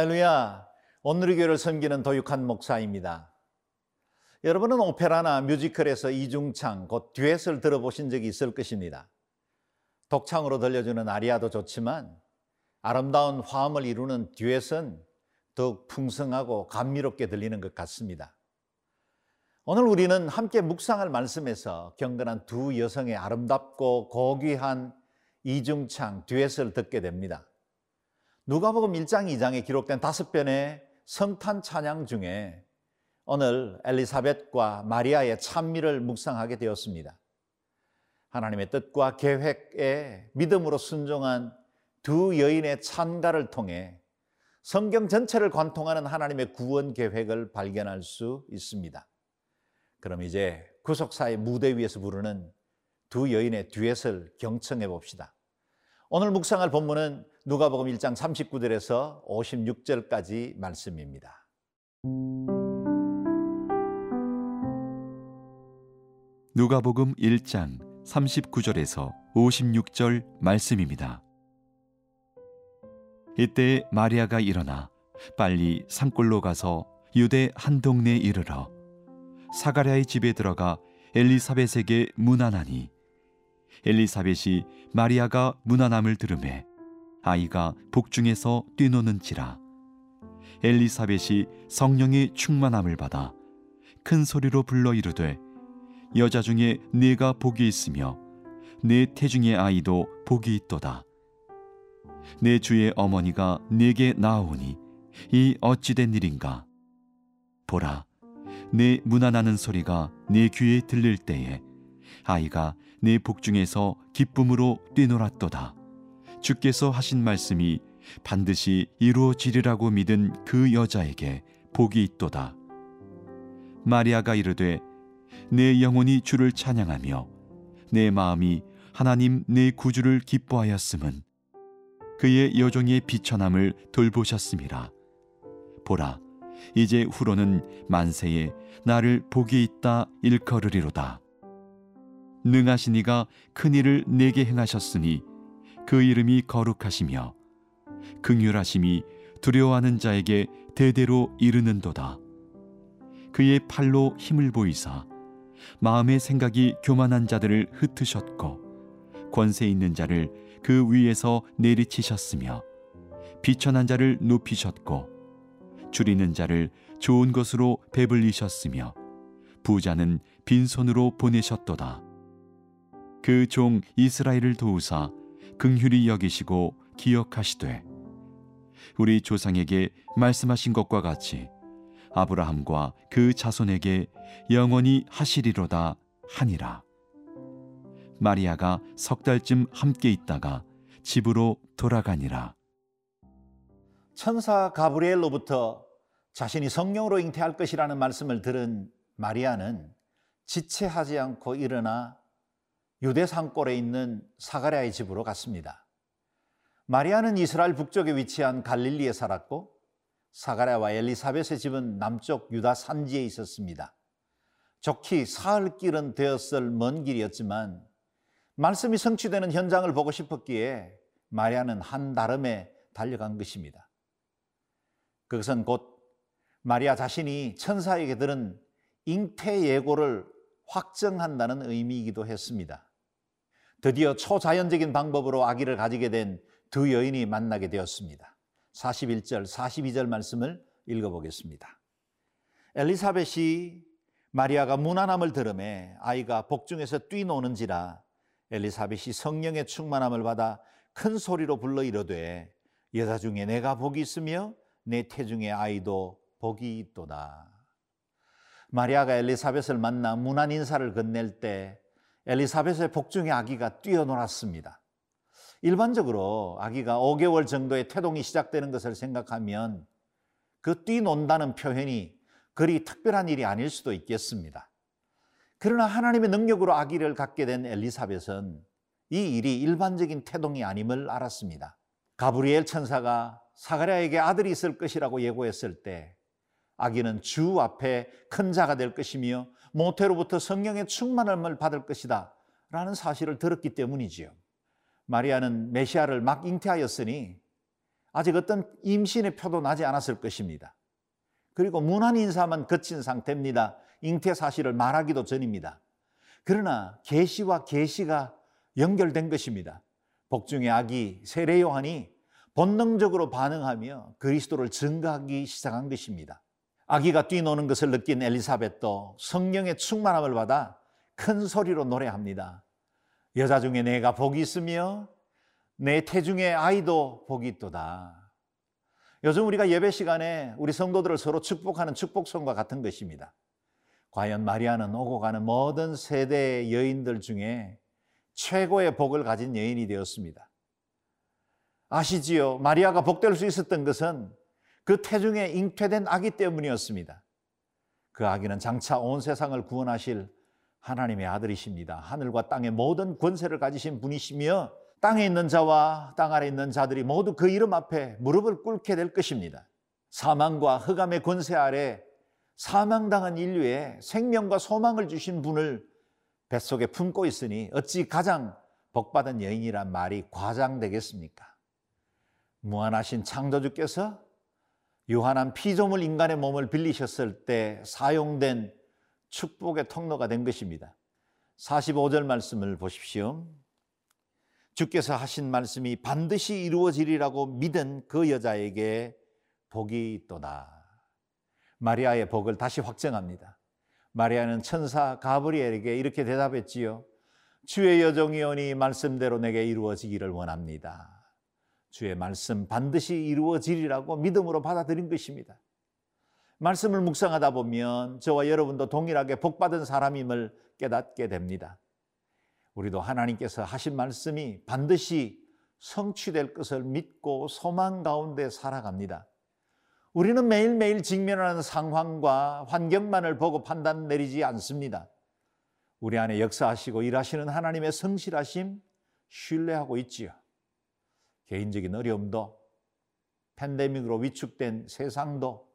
할렐루야. 오늘의 교회를 섬기는 도육한 목사입니다. 여러분은 오페라나 뮤지컬에서 이중창, 곧 듀엣을 들어보신 적이 있을 것입니다. 독창으로 들려주는 아리아도 좋지만 아름다운 화음을 이루는 듀엣은 더욱 풍성하고 감미롭게 들리는 것 같습니다. 오늘 우리는 함께 묵상할 말씀에서 경건한 두 여성의 아름답고 고귀한 이중창 듀엣을 듣게 됩니다. 누가복음 1장 2장에 기록된 다섯 편의 성탄 찬양 중에 오늘 엘리사벳과 마리아의 찬미를 묵상하게 되었습니다. 하나님의 뜻과 계획에 믿음으로 순종한 두 여인의 찬가를 통해 성경 전체를 관통하는 하나님의 구원 계획을 발견할 수 있습니다. 그럼 이제 구속사의 무대 위에서 부르는 두 여인의 듀엣을 경청해 봅시다. 오늘 묵상할 본문은 누가복음 1장 39절에서 56절까지 말씀입니다. 누가복음 1장 39절에서 56절 말씀입니다. 이때 마리아가 일어나 빨리 산골로 가서 유대 한 동네에 이르러 사가랴의 집에 들어가 엘리사벳에게 문안하니 엘리사벳이 마리아가 문안함을 들음에 아이가 복중에서 뛰노는지라. 엘리사벳이 성령의 충만함을 받아 큰 소리로 불러 이르되 여자 중에 네가 복이 있으며 내 태중의 아이도 복이 있도다. 내 주의 어머니가 내게 나오니 이 어찌된 일인가? 보라 내 문안하는 소리가 내 귀에 들릴 때에 아이가 내 복중에서 기쁨으로 뛰놀았도다 주께서 하신 말씀이 반드시 이루어지리라고 믿은 그 여자에게 복이 있도다. 마리아가 이르되 내 영혼이 주를 찬양하며 내 마음이 하나님 내 구주를 기뻐하였음은 그의 여종의 비천함을 돌보셨음이라. 보라, 이제 후로는 만세에 나를 복이 있다 일컬으리로다. 능하신 이가 큰 일을 내게 행하셨으니 그 이름이 거룩하시며 긍휼하심이 두려워하는 자에게 대대로 이르는도다. 그의 팔로 힘을 보이사 마음의 생각이 교만한 자들을 흩으셨고 권세 있는 자를 그 위에서 내리치셨으며 비천한 자를 높이셨고 줄이는 자를 좋은 것으로 배불리셨으며 부자는 빈손으로 보내셨도다. 그 종 이스라엘을 도우사 긍휼히 여기시고 기억하시되 우리 조상에게 말씀하신 것과 같이 아브라함과 그 자손에게 영원히 하시리로다 하니라. 마리아가 석 달쯤 함께 있다가 집으로 돌아가니라. 천사 가브리엘로부터 자신이 성령으로 잉태할 것이라는 말씀을 들은 마리아는 지체하지 않고 일어나 유대 산골에 있는 사가랴의 집으로 갔습니다. 마리아는 이스라엘 북쪽에 위치한 갈릴리에 살았고 사가랴와 엘리사벳의 집은 남쪽 유다 산지에 있었습니다. 좋기 사흘 길은 되었을 먼 길이었지만 말씀이 성취되는 현장을 보고 싶었기에 마리아는 한 다름에 달려간 것입니다. 그것은 곧 마리아 자신이 천사에게 들은 잉태 예고를 확정한다는 의미이기도 했습니다. 드디어 초자연적인 방법으로 아기를 가지게 된 두 여인이 만나게 되었습니다. 41절, 42절 말씀을 읽어보겠습니다. 엘리사벳이 마리아가 무난함을 들음에 아이가 복중에서 뛰노는지라 엘리사벳이 성령의 충만함을 받아 큰 소리로 불러 이르되 여자 중에 내가 복이 있으며 내 태중의 아이도 복이 있도다. 마리아가 엘리사벳을 만나 무난 인사를 건넬 때 엘리사벳의 복중의 아기가 뛰어놀았습니다. 일반적으로 아기가 5개월 정도의 태동이 시작되는 것을 생각하면 그 뛰논다는 표현이 그리 특별한 일이 아닐 수도 있겠습니다. 그러나 하나님의 능력으로 아기를 갖게 된 엘리사벳은 이 일이 일반적인 태동이 아님을 알았습니다. 가브리엘 천사가 사가랴에게 아들이 있을 것이라고 예고했을 때 아기는 주 앞에 큰 자가 될 것이며 모태로부터 성령의 충만함을 받을 것이다 라는 사실을 들었기 때문이지요. 마리아는 메시아를 막 잉태하였으니 아직 어떤 임신의 표도 나지 않았을 것입니다. 그리고 문안 인사만 거친 상태입니다. 잉태 사실을 말하기도 전입니다. 그러나 계시와 계시가 연결된 것입니다. 복중의 아기 세례 요한이 본능적으로 반응하며 그리스도를 증거하기 시작한 것입니다. 아기가 뛰노는 것을 느낀 엘리사벳도 성령의 충만함을 받아 큰 소리로 노래합니다. 여자 중에 내가 복이 있으며 내 태중의 아이도 복이 있도다. 요즘 우리가 예배 시간에 우리 성도들을 서로 축복하는 축복성과 같은 것입니다. 과연 마리아는 오고 가는 모든 세대의 여인들 중에 최고의 복을 가진 여인이 되었습니다. 아시지요? 마리아가 복될 수 있었던 것은 그 태중에 잉태된 아기 때문이었습니다. 그 아기는 장차 온 세상을 구원하실 하나님의 아들이십니다. 하늘과 땅의 모든 권세를 가지신 분이시며 땅에 있는 자와 땅 아래 있는 자들이 모두 그 이름 앞에 무릎을 꿇게 될 것입니다. 사망과 흑암의 권세 아래 사망당한 인류에 생명과 소망을 주신 분을 뱃속에 품고 있으니 어찌 가장 복받은 여인이란 말이 과장되겠습니까? 무한하신 창조주께서 유한한 피조물 인간의 몸을 빌리셨을 때 사용된 축복의 통로가 된 것입니다. 45절 말씀을 보십시오. 주께서 하신 말씀이 반드시 이루어지리라고 믿은 그 여자에게 복이 있도다. 마리아의 복을 다시 확정합니다. 마리아는 천사 가브리엘에게 이렇게 대답했지요. 주의 여정이오니 말씀대로 내게 이루어지기를 원합니다. 주의 말씀 반드시 이루어지리라고 믿음으로 받아들인 것입니다. 말씀을 묵상하다 보면 저와 여러분도 동일하게 복받은 사람임을 깨닫게 됩니다. 우리도 하나님께서 하신 말씀이 반드시 성취될 것을 믿고 소망 가운데 살아갑니다. 우리는 매일매일 직면하는 상황과 환경만을 보고 판단 내리지 않습니다. 우리 안에 역사하시고 일하시는 하나님의 성실하심 신뢰하고 있지요. 개인적인 어려움도 팬데믹으로 위축된 세상도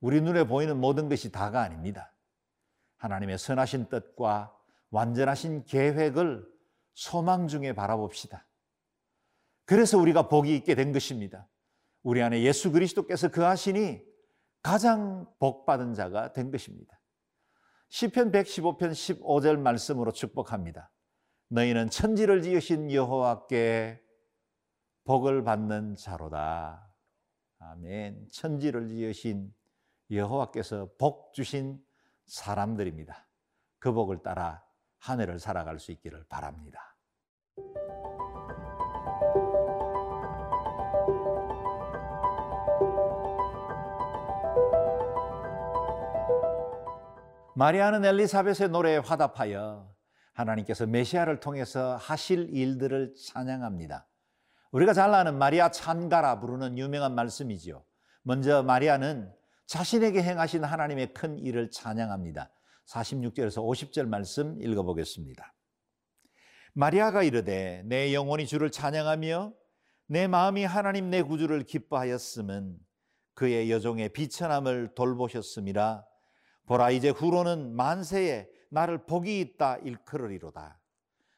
우리 눈에 보이는 모든 것이 다가 아닙니다. 하나님의 선하신 뜻과 완전하신 계획을 소망 중에 바라봅시다. 그래서 우리가 복이 있게 된 것입니다. 우리 안에 예수 그리스도께서 그 하시니 가장 복받은 자가 된 것입니다. 시편 115편 15절 말씀으로 축복합니다. 너희는 천지를 지으신 여호와께 복을 받는 자로다. 아멘. 천지를 지으신 여호와께서 복 주신 사람들입니다. 그 복을 따라 한 해를 살아갈 수 있기를 바랍니다. 마리아는 엘리사벳의 노래에 화답하여 하나님께서 메시아를 통해서 하실 일들을 찬양합니다. 우리가 잘 아는 마리아 찬가라 부르는 유명한 말씀이지요. 먼저 마리아는 자신에게 행하신 하나님의 큰 일을 찬양합니다. 46절에서 50절 말씀 읽어보겠습니다. 마리아가 이르되 내 영혼이 주를 찬양하며 내 마음이 하나님 내 구주를 기뻐하였음은 그의 여종의 비천함을 돌보셨음이라 보라 이제 후로는 만세에 나를 복이 있다 일컬으리로다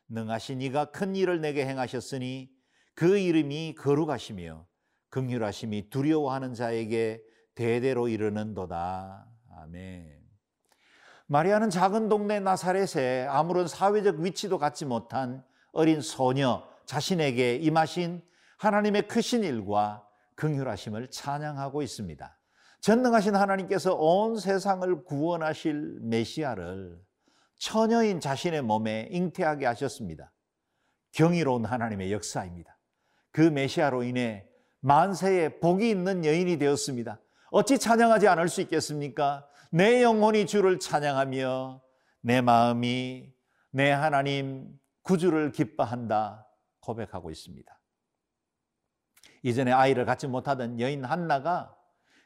능하신 이가 큰 일을 내게 행하셨으니 그 이름이 거룩하시며 긍휼하심이 두려워하는 자에게 대대로 이르는도다. 아멘. 마리아는 작은 동네 나사렛에 아무런 사회적 위치도 갖지 못한 어린 소녀 자신에게 임하신 하나님의 크신 일과 긍휼하심을 찬양하고 있습니다. 전능하신 하나님께서 온 세상을 구원하실 메시아를 처녀인 자신의 몸에 잉태하게 하셨습니다. 경이로운 하나님의 역사입니다. 그 메시아로 인해 만세에 복이 있는 여인이 되었습니다. 어찌 찬양하지 않을 수 있겠습니까? 내 영혼이 주를 찬양하며 내 마음이 내 하나님 구주를 기뻐한다 고백하고 있습니다. 이전에 아이를 갖지 못하던 여인 한나가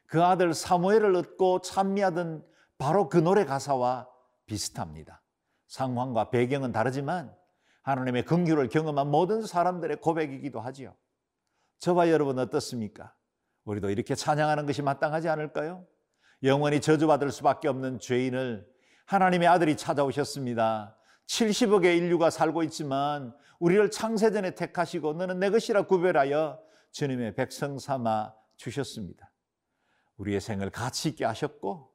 그 아들 사무엘을 얻고 찬미하던 바로 그 노래 가사와 비슷합니다. 상황과 배경은 다르지만 하나님의 긍휼을 경험한 모든 사람들의 고백이기도 하지요. 저와 여러분 어떻습니까? 우리도 이렇게 찬양하는 것이 마땅하지 않을까요? 영원히 저주받을 수밖에 없는 죄인을 하나님의 아들이 찾아오셨습니다. 70억의 인류가 살고 있지만 우리를 창세전에 택하시고 너는 내 것이라 구별하여 주님의 백성 삼아 주셨습니다. 우리의 생을 가치 있게 하셨고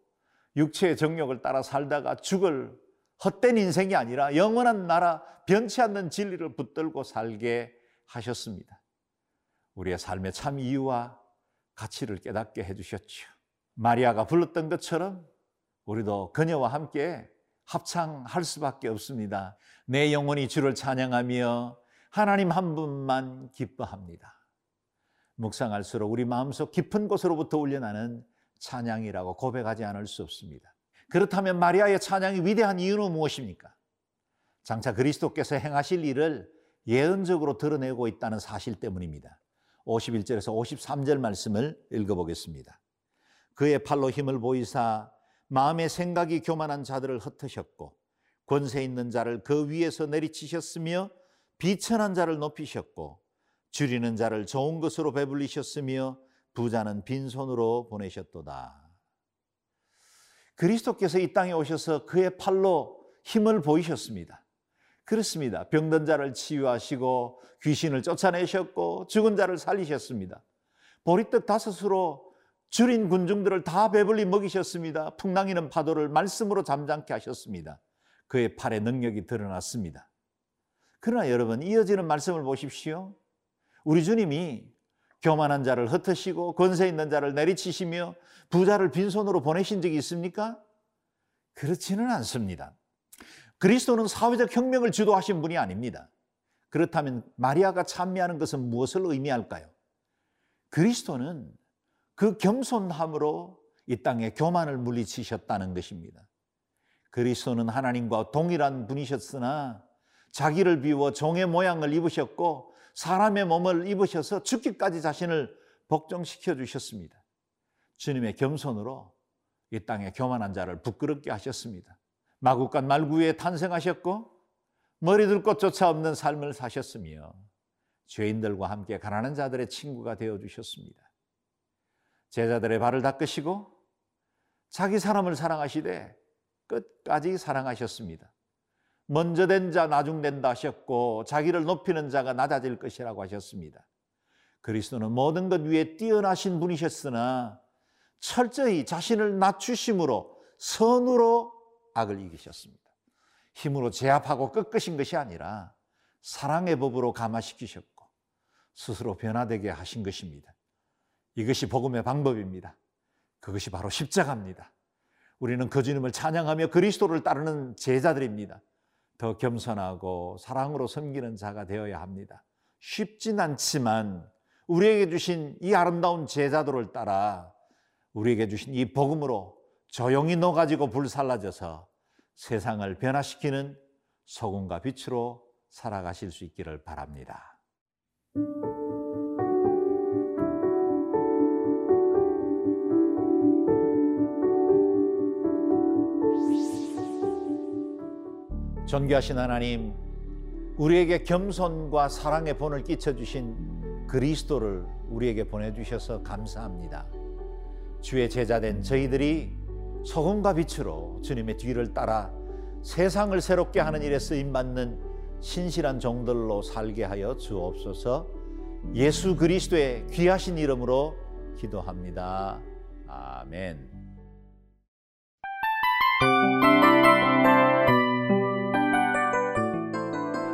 육체의 정욕을 따라 살다가 죽을 헛된 인생이 아니라 영원한 나라 변치 않는 진리를 붙들고 살게 하셨습니다. 우리의 삶의 참 이유와 가치를 깨닫게 해주셨죠. 마리아가 불렀던 것처럼 우리도 그녀와 함께 합창할 수밖에 없습니다. 내 영혼이 주를 찬양하며 하나님 한 분만 기뻐합니다. 묵상할수록 우리 마음속 깊은 곳으로부터 울려나는 찬양이라고 고백하지 않을 수 없습니다. 그렇다면 마리아의 찬양이 위대한 이유는 무엇입니까? 장차 그리스도께서 행하실 일을 예언적으로 드러내고 있다는 사실 때문입니다. 51절에서 53절 말씀을 읽어보겠습니다. 그의 팔로 힘을 보이사 마음의 생각이 교만한 자들을 흩으셨고 권세 있는 자를 그 위에서 내리치셨으며 비천한 자를 높이셨고 줄이는 자를 좋은 것으로 배불리셨으며 부자는 빈손으로 보내셨도다. 그리스도께서 이 땅에 오셔서 그의 팔로 힘을 보이셨습니다. 그렇습니다. 병든 자를 치유하시고 귀신을 쫓아내셨고 죽은 자를 살리셨습니다. 보리떡 다섯으로 줄인 군중들을 다 배불리 먹이셨습니다. 풍랑이는 파도를 말씀으로 잠잠케 하셨습니다. 그의 팔의 능력이 드러났습니다. 그러나 여러분 이어지는 말씀을 보십시오. 우리 주님이 교만한 자를 흩으시고 권세 있는 자를 내리치시며 부자를 빈손으로 보내신 적이 있습니까? 그렇지는 않습니다. 그리스도는 사회적 혁명을 주도하신 분이 아닙니다. 그렇다면 마리아가 찬미하는 것은 무엇을 의미할까요? 그리스도는 그 겸손함으로 이 땅에 교만을 물리치셨다는 것입니다. 그리스도는 하나님과 동일한 분이셨으나 자기를 비워 종의 모양을 입으셨고 사람의 몸을 입으셔서 죽기까지 자신을 복종시켜 주셨습니다. 주님의 겸손으로 이 땅에 교만한 자를 부끄럽게 하셨습니다. 마국간 말구에 탄생하셨고 머리둘 곳조차 없는 삶을 사셨으며 죄인들과 함께 가난한 자들의 친구가 되어 주셨습니다. 제자들의 발을 닦으시고 자기 사람을 사랑하시되 끝까지 사랑하셨습니다. 먼저 된 자 나중된다 하셨고 자기를 높이는 자가 낮아질 것이라고 하셨습니다. 그리스도는 모든 것 위에 뛰어나신 분이셨으나 철저히 자신을 낮추심으로 선으로 악을 이기셨습니다. 힘으로 제압하고 꺾으신 것이 아니라 사랑의 법으로 감화시키셨고 스스로 변화되게 하신 것입니다. 이것이 복음의 방법입니다. 그것이 바로 십자가입니다. 우리는 그 주님을 찬양하며 그리스도를 따르는 제자들입니다. 더 겸손하고 사랑으로 섬기는 자가 되어야 합니다. 쉽진 않지만 우리에게 주신 이 아름다운 제자도를 따라 우리에게 주신 이 복음으로 조용히 녹아지고 불살라져서 세상을 변화시키는 소금과 빛으로 살아가실 수 있기를 바랍니다. 존귀하신 하나님, 우리에게 겸손과 사랑의 본을 끼쳐주신 그리스도를 우리에게 보내주셔서 감사합니다. 주의 제자된 저희들이 소금과 빛으로 주님의 뒤를 따라 세상을 새롭게 하는 일에 쓰임받는 신실한 종들로 살게 하여 주옵소서 예수 그리스도의 귀하신 이름으로 기도합니다. 아멘.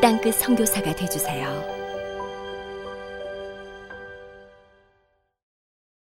땅끝 성교사가 되주세요